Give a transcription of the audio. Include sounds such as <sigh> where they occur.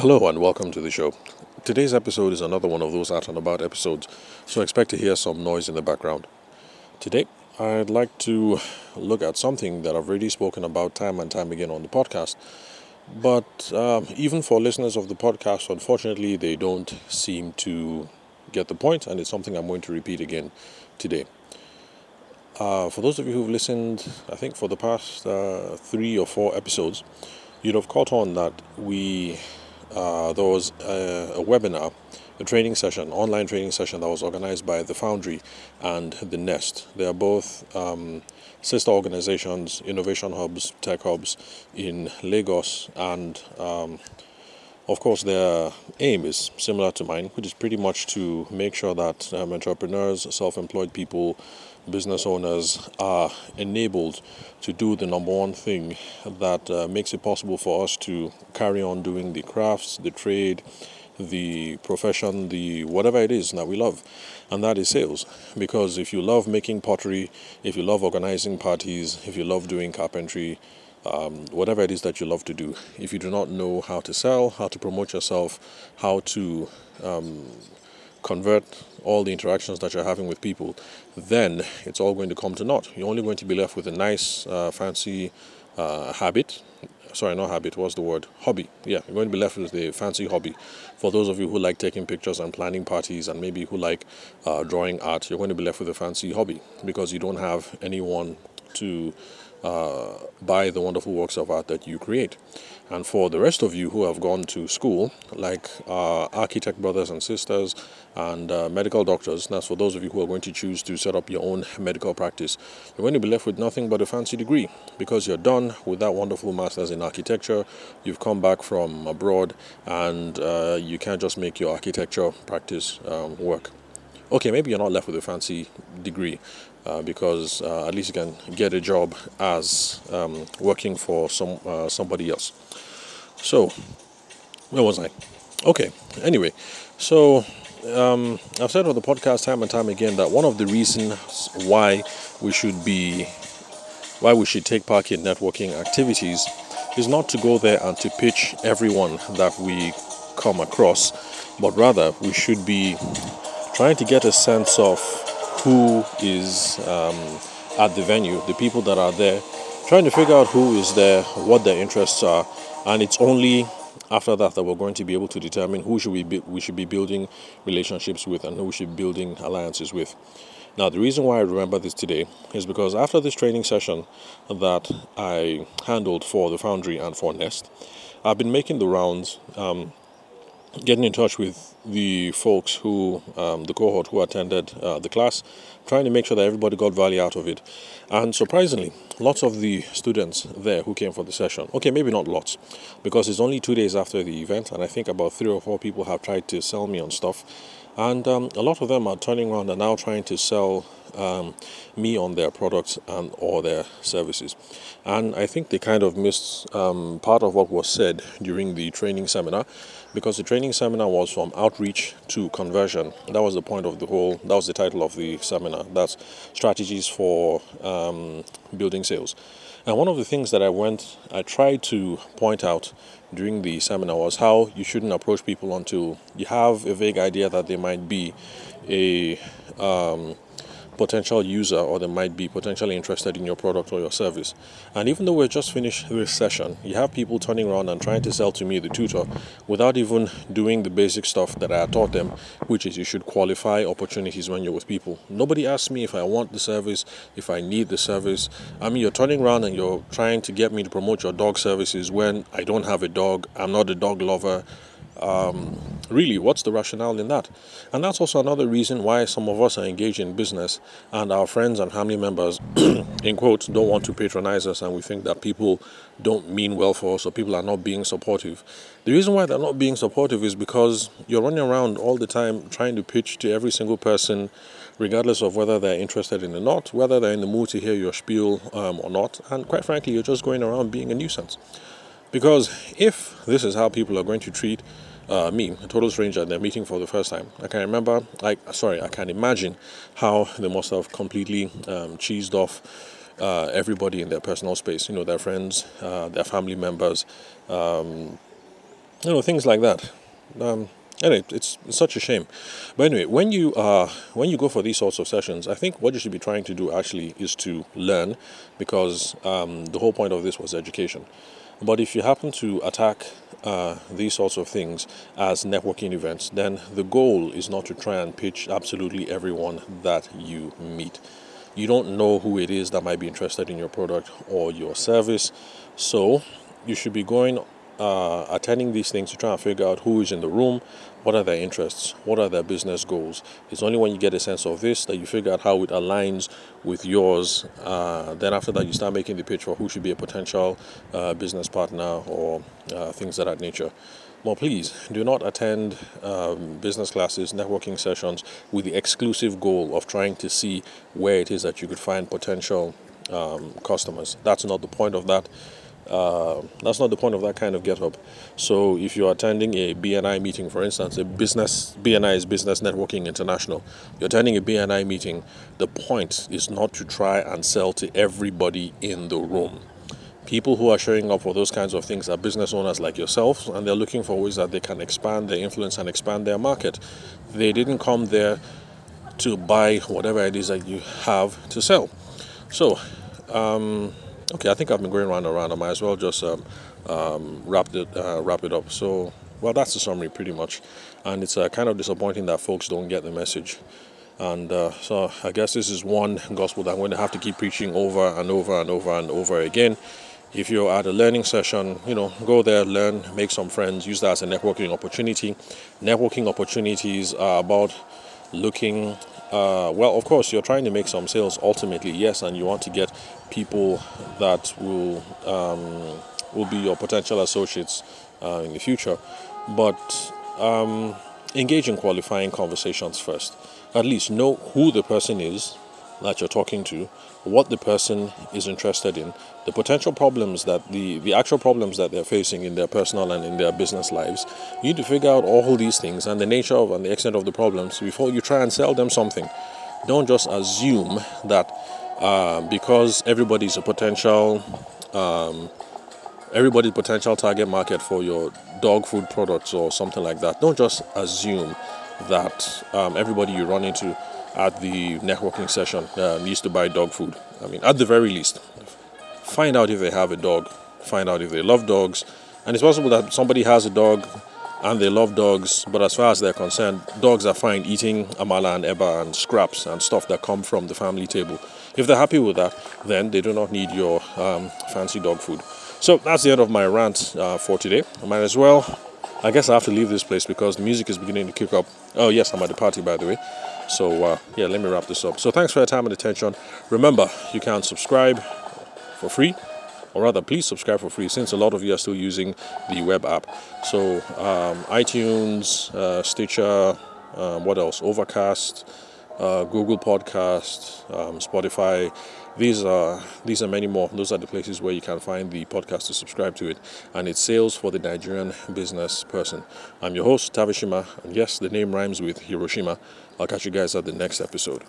Hello and welcome to the show. Today's episode is another one of those out and about episodes, so expect to hear some noise in the background. Today, I'd like to look at something that I've already spoken about time and time again on the podcast, but um, even for listeners of the podcast, unfortunately, they don't seem to get the point, and it's something I'm going to repeat again today. Uh, for those of you who've listened, I think for the past uh, three or four episodes, you'd have caught on that we uh, there was a, a, webinar, a training session, online training session that was organized by the Foundry and the Nest. They are both um, sister organizations, innovation hubs, tech hubs in Lagos, and um, of course, their aim is similar to mine, which is pretty much to make sure that um, entrepreneurs, self employed people, business owners are enabled to do the number one thing that uh, makes it possible for us to carry on doing the crafts, the trade, the profession, the whatever it is that we love, and that is sales. Because if you love making pottery, if you love organizing parties, if you love doing carpentry, um, whatever it is that you love to do, if you do not know how to sell, how to promote yourself, how to um, convert all the interactions that you're having with people, then it's all going to come to naught. You're only going to be left with a nice, uh, fancy uh, habit. Sorry, not habit, what's the word? Hobby. Yeah, you're going to be left with a fancy hobby. For those of you who like taking pictures and planning parties and maybe who like uh, drawing art, you're going to be left with a fancy hobby because you don't have anyone to uh, buy the wonderful works of art that you create. And for the rest of you who have gone to school, like uh, architect brothers and sisters and uh, medical doctors, that's for those of you who are going to choose to set up your own medical practice, you're going to be left with nothing but a fancy degree because you're done with that wonderful master's in architecture. You've come back from abroad and uh, you can't just make your architecture practice um, work. Okay, maybe you're not left with a fancy degree, uh, because uh, at least you can get a job as um, working for some uh, somebody else. So, where was I? Okay. Anyway, so um, I've said on the podcast time and time again that one of the reasons why we should be why we should take part in networking activities is not to go there and to pitch everyone that we come across, but rather we should be trying to get a sense of who is um, at the venue, the people that are there, trying to figure out who is there, what their interests are, and it's only after that that we're going to be able to determine who should we be, we should be building relationships with and who we should be building alliances with. Now, the reason why I remember this today is because after this training session that I handled for the Foundry and for Nest, I've been making the rounds. Um, getting in touch with the folks who, um, the cohort who attended uh, the class, trying to make sure that everybody got value out of it. And surprisingly, lots of the students there who came for the session, okay, maybe not lots, because it's only two days after the event, and I think about three or four people have tried to sell me on stuff. And um, a lot of them are turning around and now trying to sell um, me on their products and or their services. And I think they kind of missed um, part of what was said during the training seminar because the training seminar was from outreach to conversion. That was the point of the whole, that was the title of the seminar. That's strategies for um, building sales. And one of the things that I went, I tried to point out during the seminar was how you shouldn't approach people until you have a vague idea that they might be a um, potential user or they might be potentially interested in your product or your service. And even though we're just finished this session, you have people turning around and trying to sell to me, the tutor, without even doing the basic stuff that I taught them, which is you should qualify opportunities when you're with people. Nobody asks me if I want the service, if I need the service. I mean, you're turning around and you're trying to get me to promote your dog services when I don't have a dog, I'm not a dog lover. Um, really, what's the rationale in that? And that's also another reason why some of us are engaged in business and our friends and family members, <clears throat> in quotes, don't want to patronize us and we think that people don't mean well for us or people are not being supportive. The reason why they're not being supportive is because you're running around all the time trying to pitch to every single person, regardless of whether they're interested in or not, whether they're in the mood to hear your spiel um, or not. And quite frankly, you're just going around being a nuisance. Because if this is how people are going to treat uh, me, a total stranger, they're meeting for the first time. I can remember, like, sorry, I can imagine how they must have completely um, cheesed off uh, everybody in their personal space. You know, their friends, uh, their family members, um, you know, things like that. Um, anyway, it's, it's such a shame. But anyway, when you uh, when you go for these sorts of sessions, I think what you should be trying to do actually is to learn, because um, the whole point of this was education. But if you happen to attack uh, these sorts of things as networking events, then the goal is not to try and pitch absolutely everyone that you meet. You don't know who it is that might be interested in your product or your service, so you should be going uh, attending these things to try and figure out who is in the room, what are their interests, what are their business goals. It's only when you get a sense of this that you figure out how it aligns with yours. Uh, then after that, you start making the pitch for who should be a potential uh, business partner or uh, things of that nature. Well, please do not attend um, business classes, networking sessions with the exclusive goal of trying to see where it is that you could find potential um, customers. That's not the point of that. Uh, that's not the point of that kind of get up. So, if you're attending a BNI meeting, for instance, a business BNI is Business Networking International. You're attending a BNI meeting. The point is not to try and sell to everybody in the room. People who are showing up for those kinds of things are business owners like yourself, and they're looking for ways that they can expand their influence and expand their market. They didn't come there to buy whatever it is that you have to sell. So, um, Okay, I think I've been going round and round. I might as well just um, um, wrap it uh, wrap it up. So, well, that's the summary pretty much, and it's uh, kind of disappointing that folks don't get the message. And uh, so, I guess this is one gospel that I'm going to have to keep preaching over and over and over and over again. If you're at a learning session, you know, go there, learn, make some friends, use that as a networking opportunity. Networking opportunities are about looking uh, well, of course, you're trying to make some sales ultimately, yes, and you want to get people that will um, will be your potential associates uh, in the future. But um, engage in qualifying conversations first. At least know who the person is that you're talking to, what the person is interested in, the potential problems that the, the actual problems that they're facing in their personal and in their business lives. You need to figure out all these things and the nature of and the extent of the problems before you try and sell them something. Don't just assume that uh, because everybody's a potential um, everybody's potential target market for your dog food products or something like that. Don't just assume that um, everybody you run into at the networking session um, used to buy dog food. I mean, at the very least, find out if they have a dog, find out if they love dogs. And it's possible that somebody has a dog and they love dogs, but as far as they're concerned, dogs are fine eating amala and eba and scraps and stuff that come from the family table. If they're happy with that, then they do not need your um, fancy dog food. So that's the end of my rant uh, for today. I might as well, I guess I have to leave this place because the music is beginning to kick up. Oh, yes, I'm at the party, by the way. So, uh, yeah, let me wrap this up. So, thanks for your time and attention. Remember, you can subscribe for free, or rather, please subscribe for free since a lot of you are still using the web app. So, um, iTunes, uh, Stitcher, um, what else? Overcast, uh, Google Podcast, um, Spotify. These are these are many more. Those are the places where you can find the podcast to subscribe to it, and it sales for the Nigerian business person. I'm your host Tavishima, and yes, the name rhymes with Hiroshima. I'll catch you guys at the next episode.